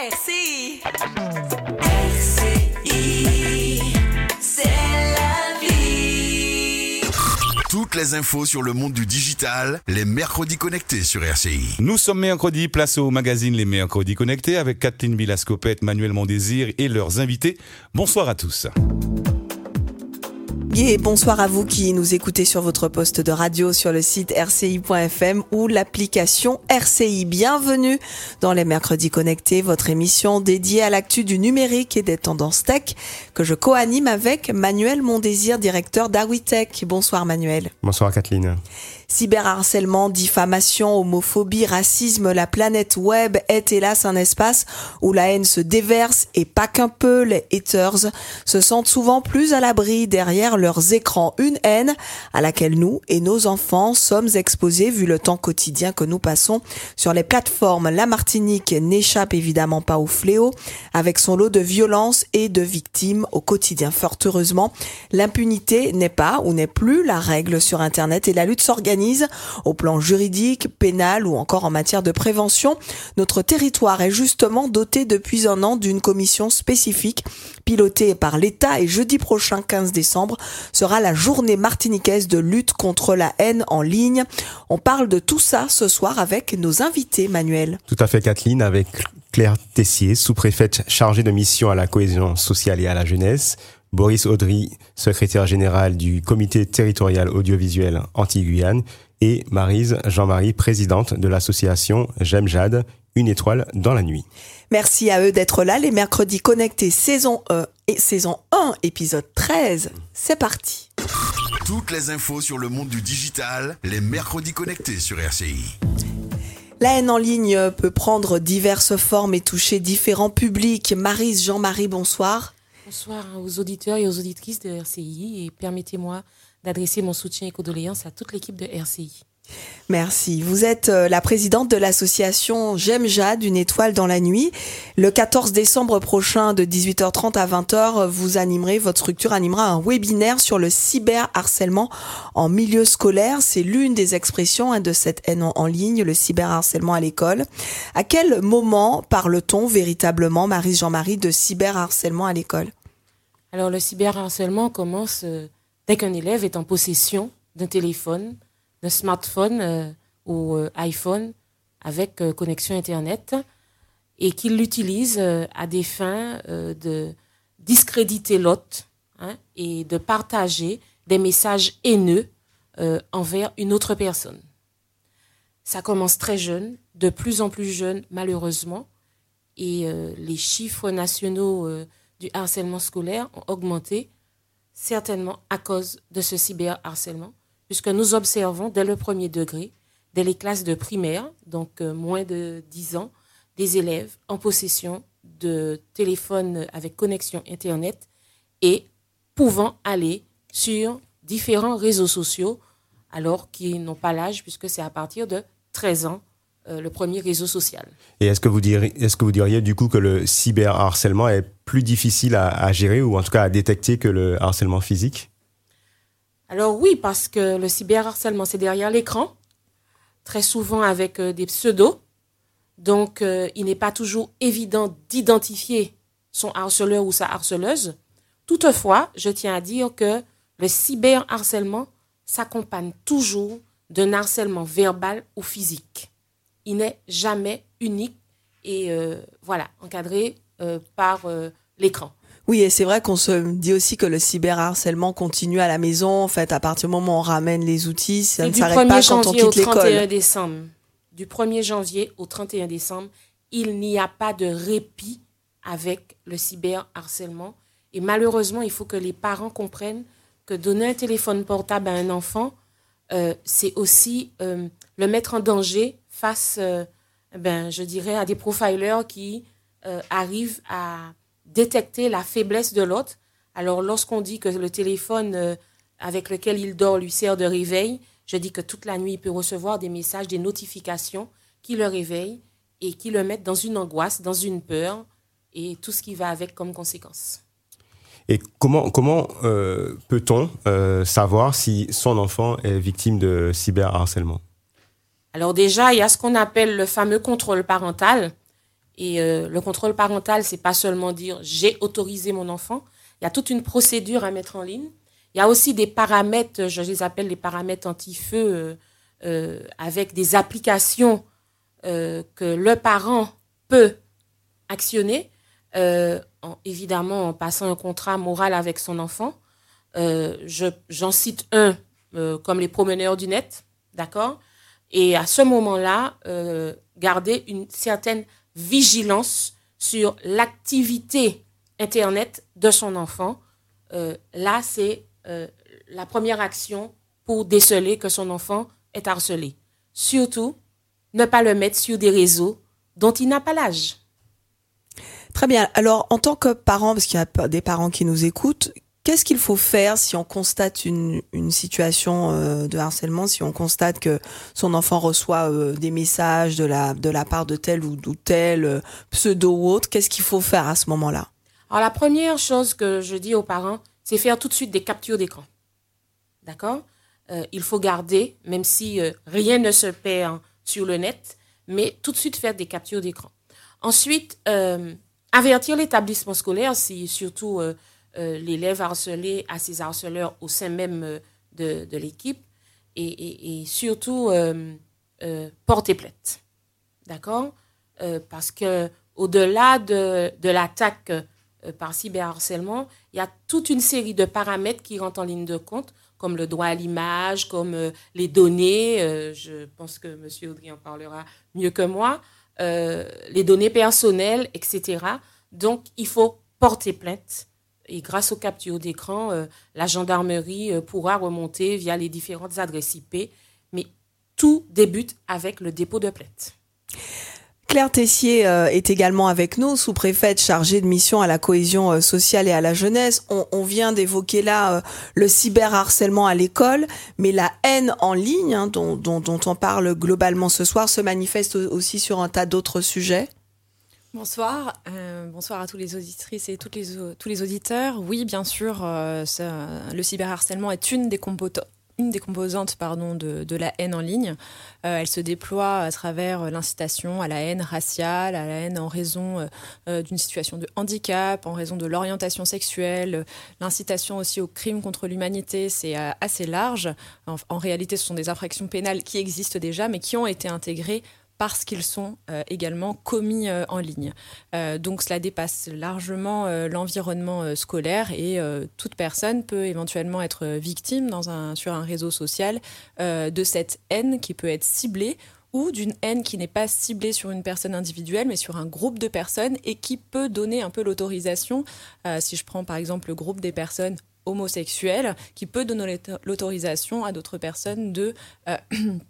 RCI. RCI. C'est la vie. Toutes les infos sur le monde du digital, les mercredis connectés sur RCI. Nous sommes mercredi, place au magazine Les Mercredis Connectés avec Kathleen Bilascopette, Manuel Mondésir et leurs invités. Bonsoir à tous. Bonsoir à vous qui nous écoutez sur votre poste de radio sur le site rci.fm ou l'application RCI. Bienvenue dans les mercredis connectés, votre émission dédiée à l'actu du numérique et des tendances tech que je co-anime avec Manuel Mondésir, directeur d'Awitech. Bonsoir Manuel. Bonsoir Kathleen. Cyberharcèlement, diffamation, homophobie, racisme, la planète web est hélas un espace où la haine se déverse et pas qu'un peu, les haters se sentent souvent plus à l'abri derrière leurs écrans. Une haine à laquelle nous et nos enfants sommes exposés vu le temps quotidien que nous passons sur les plateformes. La Martinique n'échappe évidemment pas au fléau avec son lot de violences et de victimes au quotidien. Fort heureusement, l'impunité n'est pas ou n'est plus la règle sur Internet et la lutte s'organise au plan juridique, pénal ou encore en matière de prévention. Notre territoire est justement doté depuis un an d'une commission spécifique pilotée par l'État et jeudi prochain 15 décembre sera la journée martiniquaise de lutte contre la haine en ligne. On parle de tout ça ce soir avec nos invités, Manuel. Tout à fait Kathleen, avec Claire Tessier, sous-préfète chargée de mission à la cohésion sociale et à la jeunesse, Boris Audry, secrétaire général du comité territorial audiovisuel Anti-Guyane, et Marise Jean-Marie, présidente de l'association J'aime Jade, une étoile dans la nuit. Merci à eux d'être là, les mercredis connectés saison 1 et saison 1, épisode 13. C'est parti. Toutes les infos sur le monde du digital, les mercredis connectés sur RCI. La haine en ligne peut prendre diverses formes et toucher différents publics. Marise Jean-Marie, bonsoir. Bonsoir aux auditeurs et aux auditrices de RCI et permettez-moi d'adresser mon soutien et condoléances à toute l'équipe de RCI. Merci. Vous êtes euh, la présidente de l'association J'aime Jade, une étoile dans la nuit. Le 14 décembre prochain, de 18h30 à 20h, vous animerez, votre structure animera un webinaire sur le cyberharcèlement en milieu scolaire. C'est l'une des expressions hein, de cette haine en ligne, le cyberharcèlement à l'école. À quel moment parle-t-on véritablement, Marie-Jean-Marie, de cyberharcèlement à l'école? Alors, le cyberharcèlement commence euh, dès qu'un élève est en possession d'un téléphone, d'un smartphone euh, ou euh, iPhone avec connexion Internet et qu'il l'utilise à des fins de discréditer l'autre hein, et de partager des messages haineux envers une autre personne. Ça commence très jeune, de plus en plus jeune malheureusement, et les chiffres nationaux du harcèlement scolaire ont augmenté, certainement à cause de ce cyberharcèlement, puisque nous observons dès le premier degré, dès les classes de primaire, donc euh, moins de 10 ans, des élèves en possession de téléphones avec connexion Internet et pouvant aller sur différents réseaux sociaux alors qu'ils n'ont pas l'âge puisque c'est à partir de 13 ans euh, le premier réseau social. Et est-ce que vous est-ce que vous diriez du coup que le cyberharcèlement est plus difficile à, gérer ou en tout cas à détecter que le harcèlement physique? Alors oui, parce que le cyberharcèlement, c'est derrière l'écran, très souvent avec euh, des pseudos. Donc, euh, il n'est pas toujours évident d'identifier son harceleur ou sa harceleuse. Toutefois, je tiens à dire que le cyberharcèlement s'accompagne toujours d'un harcèlement verbal ou physique. Il n'est jamais unique et euh, voilà, encadré par euh, l'écran. Oui, et c'est vrai qu'on se dit aussi que le cyberharcèlement continue à la maison. En fait, à partir du moment où on ramène les outils, ça ne du s'arrête 1er pas quand on janvier au quitte 31 l'école. décembre, du 1er janvier au 31 décembre, il n'y a pas de répit avec le cyberharcèlement. Et malheureusement, il faut que les parents comprennent que donner un téléphone portable à un enfant, euh, c'est aussi euh, le mettre en danger face, euh, ben, je dirais, à des profilers qui euh, arrivent à détecter la faiblesse de l'autre. Alors, lorsqu'on dit que le téléphone euh, avec lequel il dort lui sert de réveil, je dis que toute la nuit, il peut recevoir des messages, des notifications qui le réveillent et qui le mettent dans une angoisse, dans une peur et tout ce qui va avec comme conséquence. Et comment, comment euh, peut-on euh, savoir si son enfant est victime de cyberharcèlement? Alors déjà, il y a ce qu'on appelle le fameux contrôle parental. Et euh, le contrôle parental, c'est pas seulement dire j'ai autorisé mon enfant. Il y a toute une procédure à mettre en ligne. Il y a aussi des paramètres, je les appelle les paramètres anti-feu, euh, euh, avec des applications que le parent peut actionner, en- évidemment en passant un contrat moral avec son enfant. Je- J'en cite un, comme les promeneurs du net, d'accord? Et à ce moment-là, garder une certaine vigilance sur l'activité Internet de son enfant. Euh, là, c'est euh, la première action pour déceler que son enfant est harcelé. Surtout, ne pas le mettre sur des réseaux dont il n'a pas l'âge. Très bien. Alors, en tant que parent, parce qu'il y a des parents qui nous écoutent, qu'est-ce qu'il faut faire si on constate une, situation euh, de harcèlement, si on constate que son enfant reçoit euh, des messages de la, de la part de tel ou, ou tel euh, pseudo ou autre? Qu'est-ce qu'il faut faire à ce moment-là? Alors, la première chose que je dis aux parents, c'est faire tout de suite des captures d'écran. D'accord? Il faut garder, même si rien ne se perd sur le net, mais tout de suite faire des captures d'écran. Ensuite, avertir l'établissement scolaire si surtout l'élève harcelé a ses harceleurs au sein même euh, de, de l'équipe et, surtout euh, euh, porter plainte. D'accord? Euh, Parce que au-delà de, de l'attaque euh, par cyberharcèlement, il y a toute une série de paramètres qui rentrent en ligne de compte, comme le droit à l'image, comme euh, les données. euh, je pense que M. Audrey en parlera mieux que moi. euh, les données personnelles, etc. Donc, il faut porter plainte. Et grâce aux captures d'écran, euh, la gendarmerie euh, pourra remonter via les différentes adresses IP. Mais tout débute avec le dépôt de plainte. Claire Tessier euh, est également avec nous, sous-préfète chargée de mission à la cohésion sociale et à la jeunesse. On, vient d'évoquer là le cyberharcèlement à l'école, mais la haine en ligne, hein, dont, on parle globalement ce soir, se manifeste au- aussi sur un tas d'autres sujets. Bonsoir, euh, bonsoir à tous les auditrices et les, au- tous les auditeurs. Oui, bien sûr, euh, le cyberharcèlement est une des, compote- une des composantes pardon, de, de la haine en ligne. Euh, elle se déploie à travers l'incitation à la haine raciale, à la haine en raison d'une situation de handicap, en raison de l'orientation sexuelle, l'incitation aussi aux crimes contre l'humanité, c'est assez large. En réalité, ce sont des infractions pénales qui existent déjà, mais qui ont été intégrées parce qu'ils sont euh, également commis euh, en ligne. Euh, donc cela dépasse largement l'environnement scolaire et toute personne peut éventuellement être victime sur un réseau social de cette haine qui peut être ciblée ou d'une haine qui n'est pas ciblée sur une personne individuelle, mais sur un groupe de personnes et qui peut donner un peu l'autorisation, si je prends par exemple le groupe des personnes homosexuelles, qui peut donner l'auto- l'autorisation à d'autres personnes de...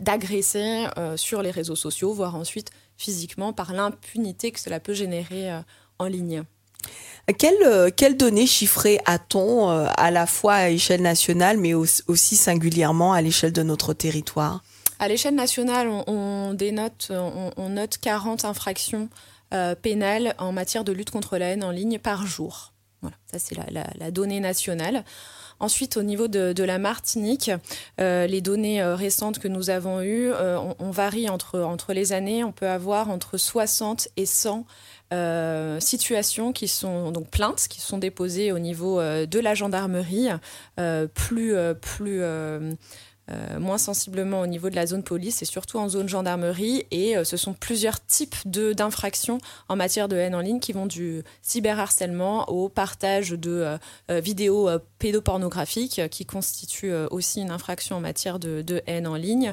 d'agresser euh, sur les réseaux sociaux, voire ensuite physiquement par l'impunité que cela peut générer euh, en ligne. Quelles euh, quelles données chiffrées a-t-on euh, à la fois à échelle nationale, mais aussi aussi singulièrement à l'échelle de notre territoire? À l'échelle nationale, on, on dénote, on, on note 40 infractions pénales en matière de lutte contre la haine en ligne par jour. Voilà, ça c'est la, donnée nationale. Ensuite, au niveau de, la Martinique, euh, les données euh, récentes que nous avons eues, euh, on, varie entre, entre les années. On peut avoir entre 60 et 100 euh, situations qui sont donc plaintes qui sont déposées au niveau de la gendarmerie, plus plus euh, moins sensiblement au niveau de la zone police et surtout en zone gendarmerie. Et euh, ce sont plusieurs types d'infractions en matière de haine en ligne qui vont du cyberharcèlement au partage de euh, vidéos pédopornographiques qui constituent aussi une infraction en matière de, de haine en ligne,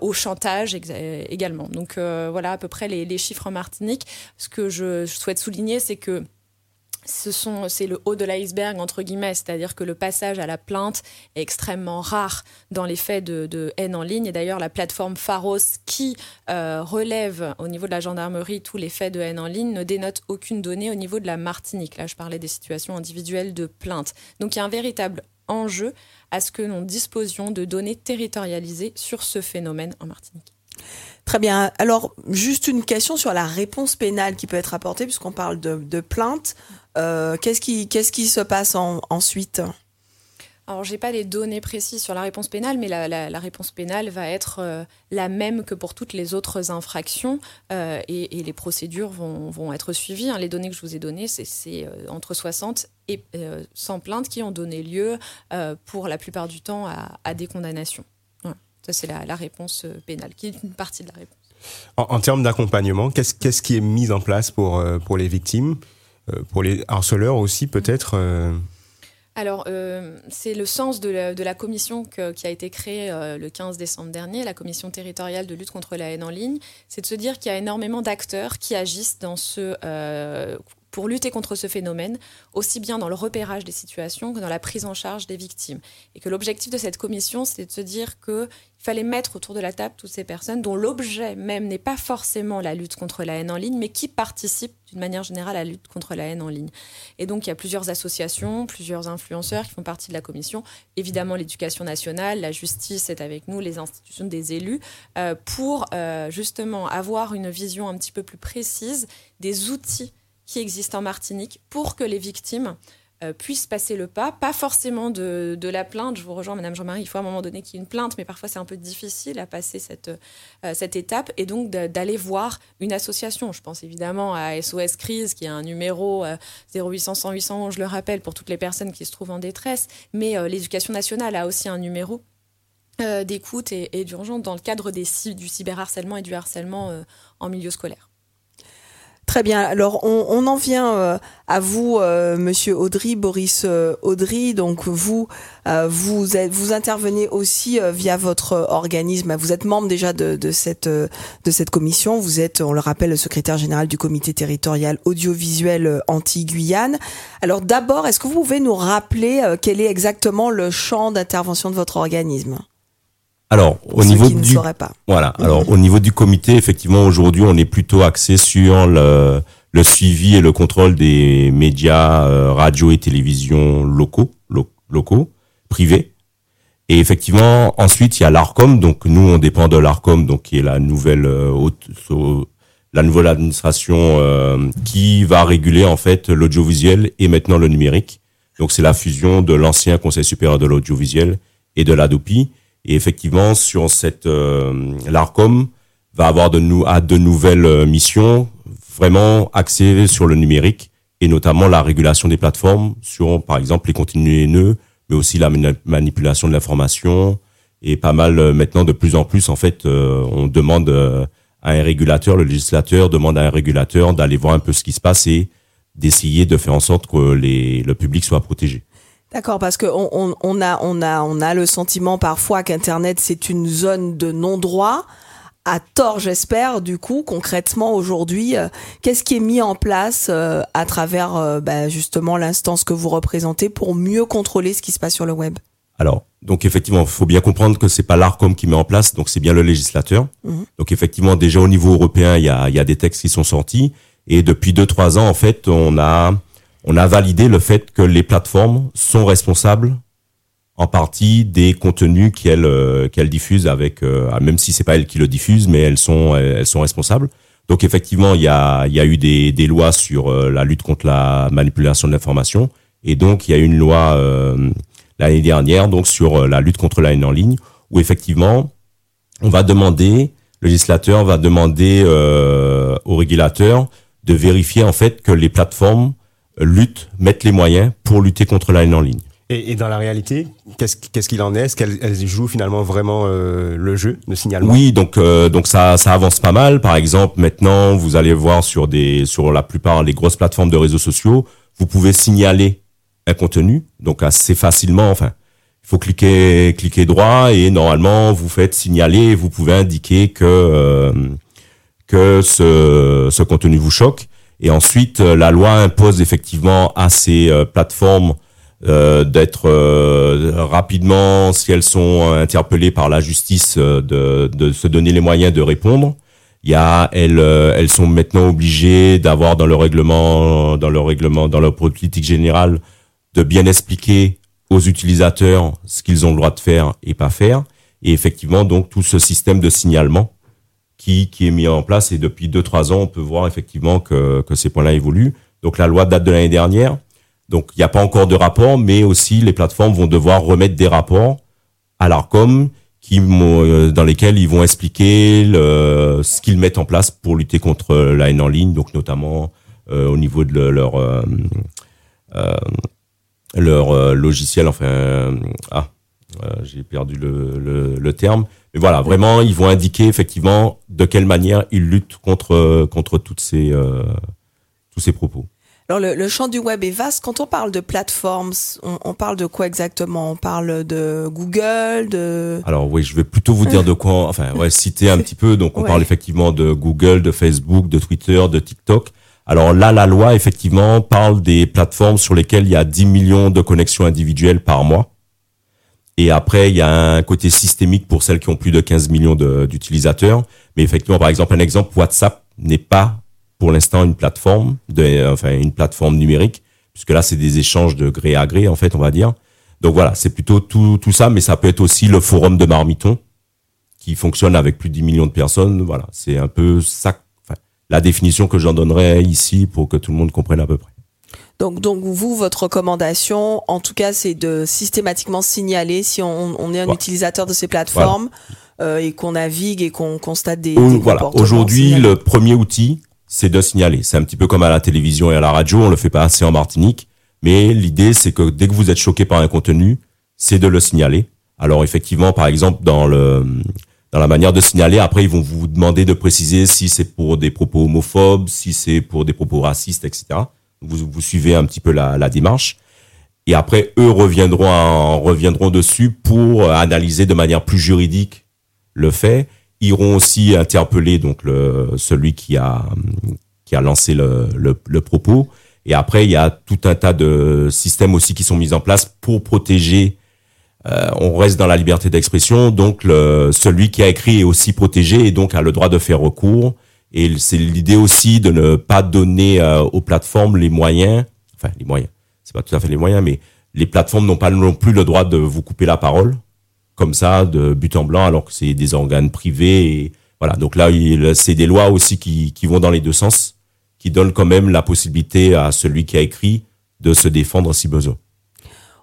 au chantage également. Donc voilà à peu près les, chiffres en Martinique. Ce que je souhaite souligner, c'est que ce sont, c'est le haut de l'iceberg entre guillemets, c'est-à-dire que le passage à la plainte est extrêmement rare dans les faits de, haine en ligne. Et d'ailleurs, la plateforme Pharos qui euh, relève au niveau de la gendarmerie tous les faits de haine en ligne ne dénote aucune donnée au niveau de la Martinique. Là, je parlais des situations individuelles de plainte. Donc, il y a un véritable enjeu à ce que nous disposions de données territorialisées sur ce phénomène en Martinique. Très bien. Alors, juste une question sur la réponse pénale qui peut être apportée, puisqu'on parle de, de plainte. Euh, qu'est-ce qui, qu'est-ce qui se passe en- ensuite? Alors, j'ai pas les données précises sur la réponse pénale, mais la, la- la réponse pénale va être euh, la même que pour toutes les autres infractions euh, et, et les procédures vont, vont être suivies. hein. Les données que je vous ai données, c'est- c'est euh, entre 60 et euh, 100 plaintes qui ont donné lieu euh, pour la plupart du temps à, à des condamnations. Voilà. Ça, c'est la, la réponse pénale, qui est une partie de la réponse. En, en termes d'accompagnement, qu'est-ce qu'est-ce qui est mis en place pour, pour les victimes, euh, pour les harceleurs aussi peut-être euh, Alors, euh, c'est le sens de la, commission qui a été créée euh, le 15 décembre dernier, la commission territoriale de lutte contre la haine en ligne. C'est de se dire qu'il y a énormément d'acteurs qui agissent dans ce, euh, pour lutter contre ce phénomène, aussi bien dans le repérage des situations que dans la prise en charge des victimes. Et que l'objectif de cette commission, c'est de se dire qu'il fallait mettre autour de la table toutes ces personnes dont l'objet même n'est pas forcément la lutte contre la haine en ligne, mais qui participent d'une manière générale à la lutte contre la haine en ligne. Et donc, il y a plusieurs associations, plusieurs influenceurs qui font partie de la commission. Évidemment, l'éducation nationale, la justice est avec nous, les institutions des élus, euh, pour euh, justement avoir une vision un petit peu plus précise des outils qui existent en Martinique pour que les victimes euh, puissent passer le pas, pas forcément de, la plainte. Je vous rejoins, Madame Jean-Marie, il faut à un moment donné qu'il y ait une plainte, mais parfois c'est un peu difficile à passer cette, euh, cette étape, et donc d'aller voir une association. Je pense évidemment à SOS Crise, qui a un numéro euh, 0800 100 811, je le rappelle, pour toutes les personnes qui se trouvent en détresse, mais euh, l'éducation nationale a aussi un numéro d'écoute et, d'urgence dans le cadre du cyberharcèlement et du harcèlement en milieu scolaire. Très bien. Alors, on, on en vient euh, à vous, euh, Monsieur Audry, Boris euh, Audry. Donc, vous, euh, vous, vous intervenez aussi euh, via votre organisme. Vous êtes membre déjà de, de cette de cette commission. Vous êtes, on le rappelle, le secrétaire général du comité territorial audiovisuel anti-Guyane. Alors, d'abord, est-ce que vous pouvez nous rappeler quel est exactement le champ d'intervention de votre organisme? Alors, au ceux niveau qui du pas. voilà. Alors, au niveau du comité, effectivement, aujourd'hui, on est plutôt axé sur le, le suivi et le contrôle des médias euh, radio et télévision locaux, lo- locaux, privés. Et effectivement, ensuite, il y a l'Arcom. Donc, nous, on dépend de l'Arcom, donc qui est la nouvelle euh, haute, so- la nouvelle administration euh, qui va réguler en fait l'audiovisuel et maintenant le numérique. Donc, c'est la fusion de l'ancien Conseil supérieur de l'audiovisuel et de l'ADOPI. Et effectivement, sur cette euh, l'Arcom va avoir de nous à de nouvelles euh, missions vraiment axées sur le numérique et notamment la régulation des plateformes sur par exemple les contenus haineux, mais aussi la mani- manipulation de l'information et pas mal euh, maintenant de plus en plus en fait on demande à un régulateur, le législateur demande à un régulateur d'aller voir un peu ce qui se passe et d'essayer de faire en sorte que le public soit protégé. D'accord, parce que on, on, on a on a on a le sentiment parfois qu'Internet c'est une zone de non-droit. À tort, j'espère. Du coup, concrètement aujourd'hui, euh, qu'est-ce qui est mis en place euh, à travers euh, bah, justement l'instance que vous représentez pour mieux contrôler ce qui se passe sur le web? Alors, donc effectivement, il faut bien comprendre que c'est pas l'Arcom qui met en place, donc c'est bien le législateur. Mhm. Donc effectivement, déjà au niveau européen, il y a, il y a des textes qui sont sortis, et depuis deux trois ans, en fait, on a on a validé le fait que les plateformes sont responsables en partie des contenus qu'elles euh, qu'elles diffusent avec, euh, même si c'est pas elles qui le diffusent, mais elles sont elles sont responsables. Donc effectivement, il y a il y a eu des des lois sur euh, la lutte contre la manipulation de l'information, et donc il y a une loi l'année dernière donc sur la lutte contre la haine en ligne où effectivement on va demander le législateur va demander aux régulateurs de vérifier en fait que les plateformes luttent mettent les moyens pour lutter contre la haine en ligne. et, et dans la réalité, qu'est-ce qu'est-ce qu'il en est? Est-ce qu'elles elles jouent finalement vraiment euh, le jeu de signalement? Oui, donc euh, donc ça ça avance pas mal. Par exemple, maintenant, vous allez voir sur des sur la plupart des grosses plateformes de réseaux sociaux, vous pouvez signaler un contenu, donc assez facilement. Enfin, il faut cliquer cliquer droit et normalement vous faites signaler. et Vous pouvez indiquer que euh, que ce ce contenu vous choque. Et ensuite, euh, la loi impose effectivement à ces euh, plateformes euh, d'être euh, rapidement, si elles sont euh, interpellées par la justice, de, de se donner les moyens de répondre. Il y a, elles, elles sont maintenant obligées d'avoir dans le règlement, dans le règlement, dans leur politique générale, de bien expliquer aux utilisateurs ce qu'ils ont le droit de faire et pas faire. Et effectivement, donc tout ce système de signalement qui, qui est mis en place et depuis deux trois ans, on peut voir effectivement que, que ces points-là évoluent. Donc la loi date de l'année dernière. Donc, il n'y a pas encore de rapport, mais aussi les plateformes vont devoir remettre des rapports à l'ARCOM qui, euh, dans lesquels ils vont expliquer le- ce qu'ils mettent en place pour lutter contre la en ligne, donc notamment euh, au niveau de le- leur euh, euh, leur euh, logiciel. Enfin, ah, j'ai perdu le, le, le terme. Mais voilà, vraiment, ils vont indiquer effectivement de quelle manière ils luttent contre contre toutes ces euh, tous ces propos. Alors le, le champ du web est vaste. Quand on parle de plateformes, on, on parle de quoi exactement? On parle de Google, de Alors oui, je vais plutôt vous dire de quoi, enfin, ouais, citer un petit peu. Donc, on Ouais. parle effectivement de Google, de Facebook, de Twitter, de TikTok. Alors là, la loi, effectivement, parle des plateformes sur lesquelles il y a 10 millions de connexions individuelles par mois. Et après, il y a un côté systémique pour celles qui ont plus de 15 millions d'utilisateurs. Mais effectivement, par exemple, un exemple, WhatsApp n'est pas pour l'instant une plateforme, enfin une plateforme numérique, puisque là, c'est des échanges de gré à gré, en fait, on va dire. Donc voilà, c'est plutôt tout, ça, mais ça peut être aussi le forum de Marmiton, qui fonctionne avec plus de 10 millions de personnes. Voilà, c'est un peu ça, la définition que j'en donnerais ici pour que tout le monde comprenne à peu près. Donc donc vous votre recommandation, en tout cas, c'est de systématiquement signaler si on, on est un Voilà. utilisateur de ces plateformes euh, et qu'on navigue et qu'on constate des, des voilà, aujourd'hui, le premier outil, c'est de signaler. C'est un petit peu comme à la télévision et à la radio, on le fait pas assez en Martinique, mais l'idée, c'est que dès que vous êtes choqué par un contenu, c'est de le signaler. Alors effectivement, par exemple, dans le dans la manière de signaler, après, ils vont vous demander de préciser si c'est pour des propos homophobes, si c'est pour des propos racistes, etc. Vous, vous suivez un petit peu la, la démarche. Et après, eux reviendront, en- reviendront dessus pour analyser de manière plus juridique le fait. Iront aussi interpeller donc le, celui qui a, qui a lancé le, le, le propos. Et après, il y a tout un tas de systèmes aussi qui sont mis en place pour protéger. euh, on reste dans la liberté d'expression, donc le, celui qui a écrit est aussi protégé et donc a le droit de faire recours. Et c'est l'idée aussi de ne pas donner euh, aux plateformes les moyens, enfin les moyens, c'est pas tout à fait les moyens, mais les plateformes n'ont pas non plus le droit de vous couper la parole comme ça de but en blanc alors que c'est des organes privés et voilà donc là c'est des lois aussi qui vont dans les deux sens qui donnent quand même la possibilité à celui qui a écrit de se défendre si besoin.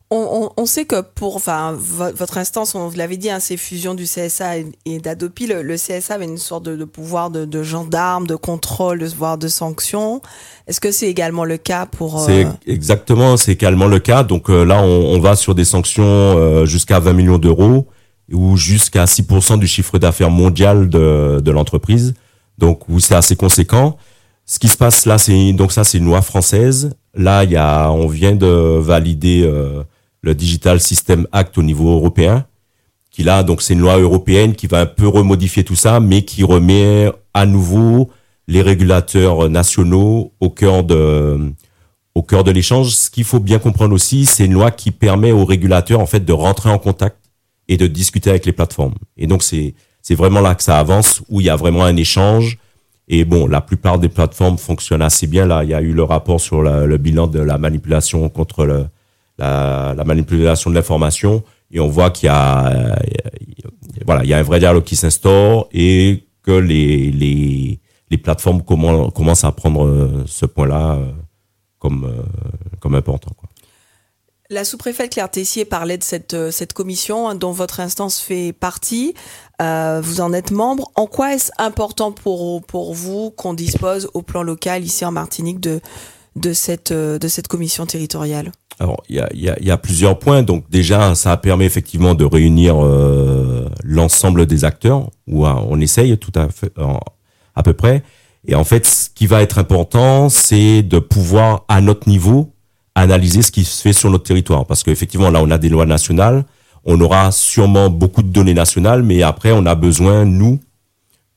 On, on, on sait que pour enfin vo- votre instance, on vous l'avait dit, hein, ces fusions du CSA et, d'Adopi, le, le CSA avait une sorte de, de pouvoir de, de gendarme, de contrôle, de, voire de sanction. Est-ce que c'est également le cas pour C'est euh, exactement, c'est également le cas. Donc euh, là, on, on va sur des sanctions euh, jusqu'à 20 millions d'euros ou jusqu'à 6% du chiffre d'affaires mondial de, de l'entreprise. Donc c'est assez conséquent. Ce qui se passe là, c'est donc ça, c'est une loi française. Là, il y a, on vient de valider euh, le Digital System Act au niveau européen. Qui là, donc c'est une loi européenne qui va un peu remodifier tout ça, mais qui remet à nouveau les régulateurs nationaux au cœur de au cœur de l'échange. Ce qu'il faut bien comprendre aussi, c'est une loi qui permet aux régulateurs en fait de rentrer en contact et de discuter avec les plateformes. Et donc c'est c'est vraiment là que ça avance où il y a vraiment un échange. Et bon, la plupart des plateformes fonctionnent assez bien. Là, il y a eu le rapport sur le bilan de la manipulation contre le, la, la manipulation de l'information. Et on voit qu'il y a, euh, voilà, il y a un vrai dialogue qui s'instaure et que les, les, les plateformes commen- commencent à prendre euh, ce point-là euh, comme, comme important. La sous-préfète Claire Tessier parlait de cette, cette commission hein, dont votre instance fait partie. Vous en êtes membre. En quoi est-ce important pour, pour vous qu'on dispose au plan local ici en Martinique de, de, cette, euh, de cette commission territoriale Alors, il y a, y, a, y a plusieurs points. Donc déjà, ça permet effectivement de réunir euh, l'ensemble des acteurs, ou euh, on essaye tout à fait, à peu près. Et en fait, ce qui va être important, c'est de pouvoir, à notre niveau, analyser ce qui se fait sur notre territoire. Parce qu'effectivement, là, on a des lois nationales, on aura sûrement beaucoup de données nationales, mais après, on a besoin, nous,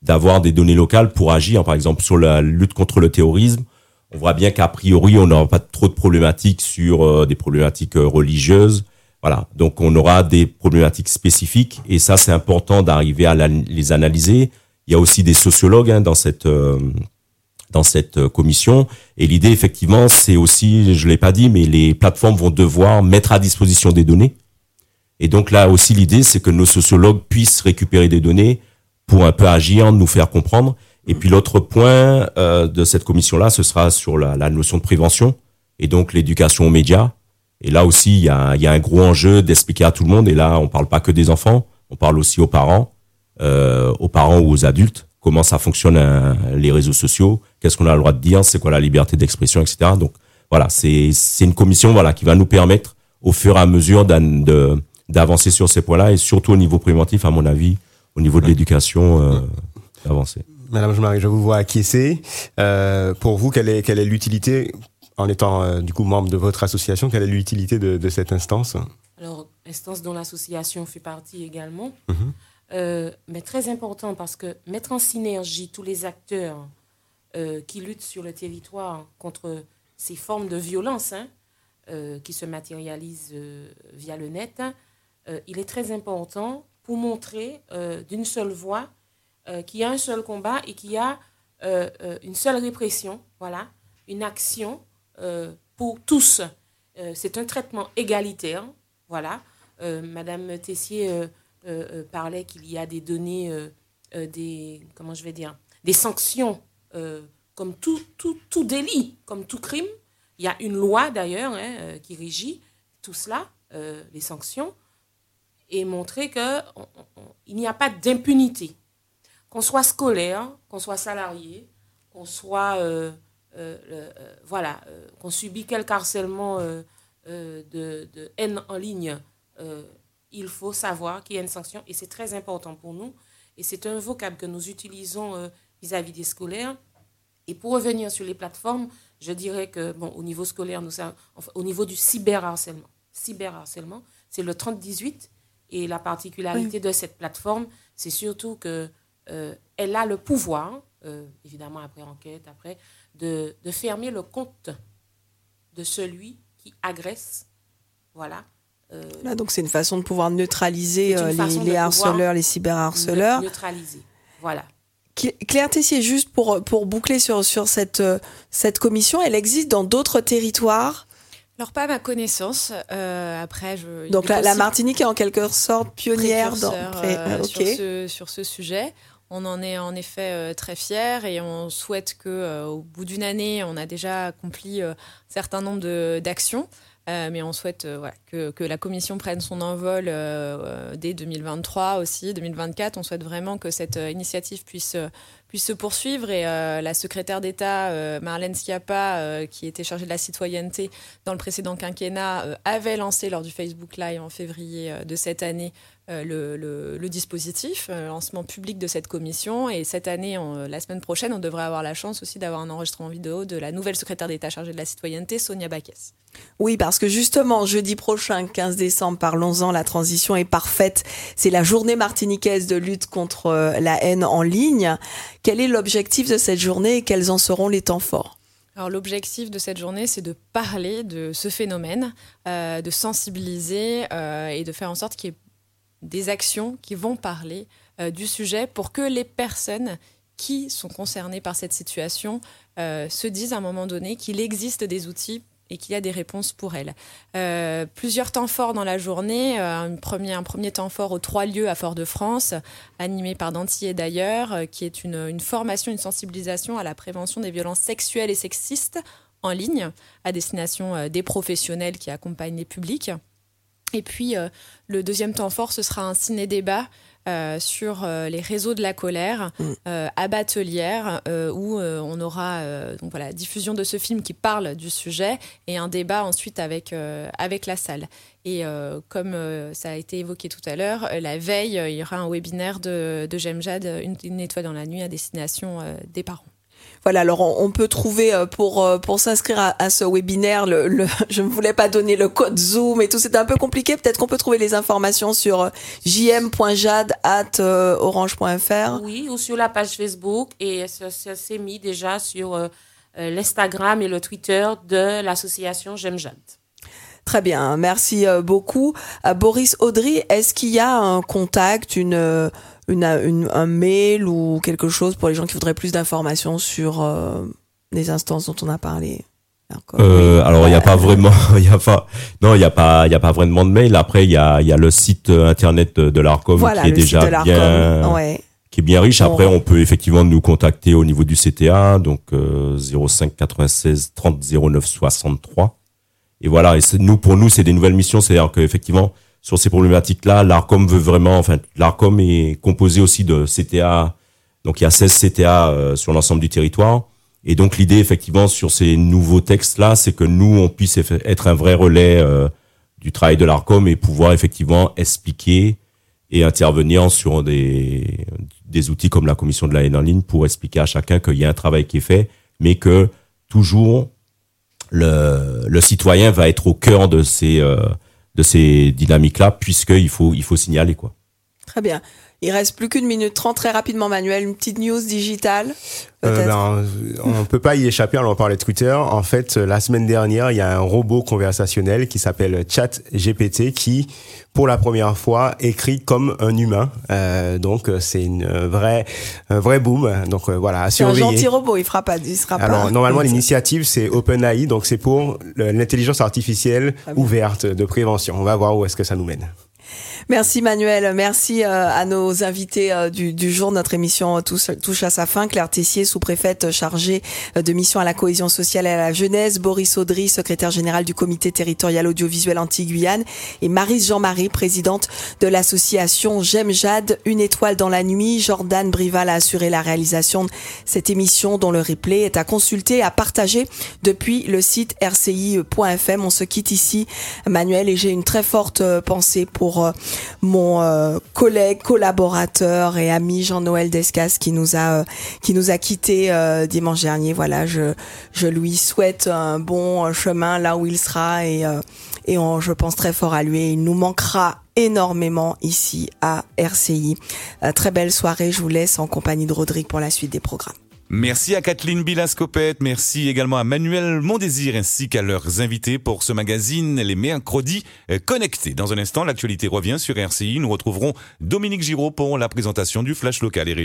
d'avoir des données locales pour agir. Par exemple, sur la lutte contre le terrorisme, on voit bien qu'a priori, on n'aura pas trop de problématiques sur euh, des problématiques euh, religieuses. Voilà, donc on aura des problématiques spécifiques et ça, c'est important d'arriver à les analyser. Il y a aussi des sociologues hein, dans cette euh, dans cette euh, commission et l'idée, effectivement, c'est aussi, je l'ai pas dit, mais les plateformes vont devoir mettre à disposition des données. Et donc là aussi, l'idée, c'est que nos sociologues puissent récupérer des données pour un peu agir, nous faire comprendre. Et puis l'autre point euh, de cette commission-là, ce sera sur la, la notion de prévention et donc l'éducation aux médias. Et là aussi, il y a, il y a un gros enjeu d'expliquer à tout le monde. Et là, on parle pas que des enfants, on parle aussi aux parents, euh, aux parents ou aux adultes, comment ça fonctionne euh, les réseaux sociaux, qu'est-ce qu'on a le droit de dire, c'est quoi la liberté d'expression, etc. Donc voilà, c'est une commission voilà qui va nous permettre au fur et à mesure d'avancer sur ces points-là et surtout au niveau préventif, à mon avis, au niveau de l'éducation, euh, d'avancer. Madame Jean-Marie, je vous vois acquiescer. Euh, pour vous, quelle est, quelle est l'utilité, en étant euh, du coup membre de votre association, quelle est l'utilité de, de cette instance? Alors, instance dont l'association fait partie également. Mhm. Euh, mais très important parce que mettre en synergie tous les acteurs euh, qui luttent sur le territoire contre ces formes de violence hein, euh, qui se matérialisent euh, via le net, euh, il est très important pour montrer euh, d'une seule voix euh, qu'il y a un seul combat et qu'il y a euh, euh, une seule répression, voilà, une action pour tous. C'est un traitement égalitaire, voilà. Madame Tessier parlait qu'il y a des données, des comment je vais dire, des sanctions comme tout, tout, tout délit, comme tout crime. Il y a une loi d'ailleurs hein, qui régit tout cela, les sanctions, et montrer que on- on- on- il n'y a pas d'impunité. Qu'on soit scolaire, qu'on soit salarié, qu'on soit euh, euh, euh, voilà, qu'on subit quelque harcèlement de, de haine en ligne, il faut savoir qu'il y a une sanction et c'est très important pour nous. Et c'est un vocable que nous utilisons vis-à-vis des scolaires. Et pour revenir sur les plateformes, je dirais que, bon, au niveau scolaire, nous, enfin, au niveau du cyberharcèlement, cyberharcèlement, c'est le 3018. Et la particularité de cette plateforme, c'est surtout que euh, elle a le pouvoir, euh, évidemment après enquête, après, de, de fermer le compte de celui qui agresse. Voilà. Euh, Là, donc c'est une façon de pouvoir neutraliser les, harceleurs, les cyberharceleurs. neu- Neutraliser. Voilà. Cl- Claire Tessier, juste pour, pour boucler sur, sur cette, cette commission, elle existe dans d'autres territoires? Alors pas à ma connaissance. euh, après, je. Donc la, Martinique est en quelque sorte pionnière dans. euh, sur, ce, sur ce sujet. On en est en effet euh, très fiers et on souhaite que euh, au bout d'une année, on a déjà accompli euh, un certain nombre d'actions. Mais on souhaite que, que la commission prenne son envol dès 2023 aussi, 2024. On souhaite vraiment que cette initiative puisse, puisse se poursuivre. Et euh, la secrétaire d'État, euh, Marlène Schiappa, euh, qui était chargée de la citoyenneté dans le précédent quinquennat, avait lancé lors du Facebook Live en février de cette année le, dispositif, lancement public de cette commission. Et cette année, la semaine prochaine, on devrait avoir la chance aussi d'avoir un enregistrement vidéo de la nouvelle secrétaire d'État chargée de la citoyenneté, Sonia Baquès. Oui, parce que justement, jeudi prochain, 15 décembre, parlons-en, la transition est parfaite. C'est la journée martiniquaise de lutte contre la haine en ligne. Quel est l'objectif de cette journée et quels en seront les temps forts? Alors l'objectif de cette journée, c'est de parler de ce phénomène, euh, de sensibiliser euh, et de faire en sorte qu'il y ait des actions qui vont parler euh, du sujet pour que les personnes qui sont concernées par cette situation se disent à un moment donné qu'il existe des outils et qu'il y a des réponses pour elles. Euh, plusieurs temps forts dans la journée. euh, un, premier, temps fort aux trois lieux à Fort-de-France, animé par Dantillé d'ailleurs, euh, qui est une, une formation, une sensibilisation à la prévention des violences sexuelles et sexistes en ligne, à destination euh, des professionnels qui accompagnent les publics. Et puis, euh, le deuxième temps fort, ce sera un ciné-débat euh, sur euh, les réseaux de la colère euh, à Batelière, où on aura donc voilà, diffusion de ce film qui parle du sujet et un débat ensuite avec, avec la salle. Et comme ça a été évoqué tout à l'heure, la veille, il y aura un webinaire de, de Jemjad, une, une étoile dans la nuit, à destination des parents. Voilà, alors on, on peut trouver euh, pour euh, pour s'inscrire à, à ce webinaire, le, le- je ne voulais pas donner le code Zoom et tout, c'était un peu compliqué. Peut-être qu'on peut trouver les informations sur euh, jm.jad at euh, orange.fr. Oui, ou sur la page Facebook et ça, ça s'est mis déjà sur euh, l'Instagram et le Twitter de l'association J'aime Jade. Très bien, merci beaucoup. Boris Audry, est-ce qu'il y a un contact, une, une, une- un mail ou quelque chose pour les gens qui voudraient plus d'informations sur euh, les instances dont on a parlé Encore. Euh, alors il n'y a pas vraiment, il y a pas, non, il y a pas, il y a pas vraiment de mail. Après il y a, il y a le site euh, internet de, de l'Arcom Voilà, qui est déjà bien, Ouais. qui est bien riche. Bon. Après, on peut effectivement nous contacter au niveau du CTA, donc euh, 05 96 30 09 63. Et voilà, et nous pour nous c'est des nouvelles missions, c'est-à-dire qu'effectivement sur ces problématiques-là, l'Arcom veut vraiment, enfin l'Arcom est composé aussi de CTA, donc il y a 16 CTA euh, sur l'ensemble du territoire. Et donc l'idée effectivement sur ces nouveaux textes-là, c'est que nous on puisse être un vrai relais euh, du travail de l'Arcom et pouvoir effectivement expliquer et intervenir sur des, des outils comme la commission de la haine en ligne pour expliquer à chacun qu'il y a un travail qui est fait, mais que toujours le, le citoyen va être au cœur de ces, euh, de ces dynamiques-là, puisqu'il faut, il faut signaler. quoi. Très bien. Il reste plus qu'une minute trente. Très rapidement, Manuel, une petite news digitale. Euh, ben, on peut pas y échapper, on en parlait de Twitter. En fait, euh, la semaine dernière, il y a un robot conversationnel qui s'appelle ChatGPT qui, pour la première fois, écrit comme un humain. Euh, donc, euh, c'est une euh, vraie, un vrai boom. Donc, euh, voilà, à C'est un surveiller. gentil robot. Il fera pas. Il sera pas. Alors, normalement, l'initiative, c'est OpenAI, donc c'est pour l'intelligence artificielle bien. ouverte de prévention. On va voir où est-ce que ça nous mène. Merci Manuel, merci euh, à nos invités euh, du, du jour. Notre émission euh, touche, à sa fin. Claire Tessier, sous-préfète chargée de mission à la cohésion sociale et à la jeunesse. Boris Audry, secrétaire général du comité territorial audiovisuel anti-Guyane. Et Marise Jean-Marie, présidente de l'association J'aime Jade, une étoile dans la nuit. Jordan Brival a assuré la réalisation de cette émission dont le replay est à consulter à partager depuis le site rci.fm. On se quitte ici, Manuel, et j'ai une très forte pensée pour euh, mon euh, collègue, collaborateur et ami Jean-Noël Descas qui nous a euh, qui nous a quitté dimanche dernier. Voilà, je je lui souhaite un bon chemin là où il sera et et on, je pense très fort à lui. Il nous manquera énormément ici à RCI. Très belle soirée. Je vous laisse en compagnie de Rodrigue pour la suite des programmes. Merci à Kathleen Bilascopette, merci également à Manuel Mondésir ainsi qu'à leurs invités pour ce magazine Les Mercredis euh, Connectés. Dans un instant, l'actualité revient sur RCI. Nous retrouverons Dominique Giraud pour la présentation du Flash Local et Régional.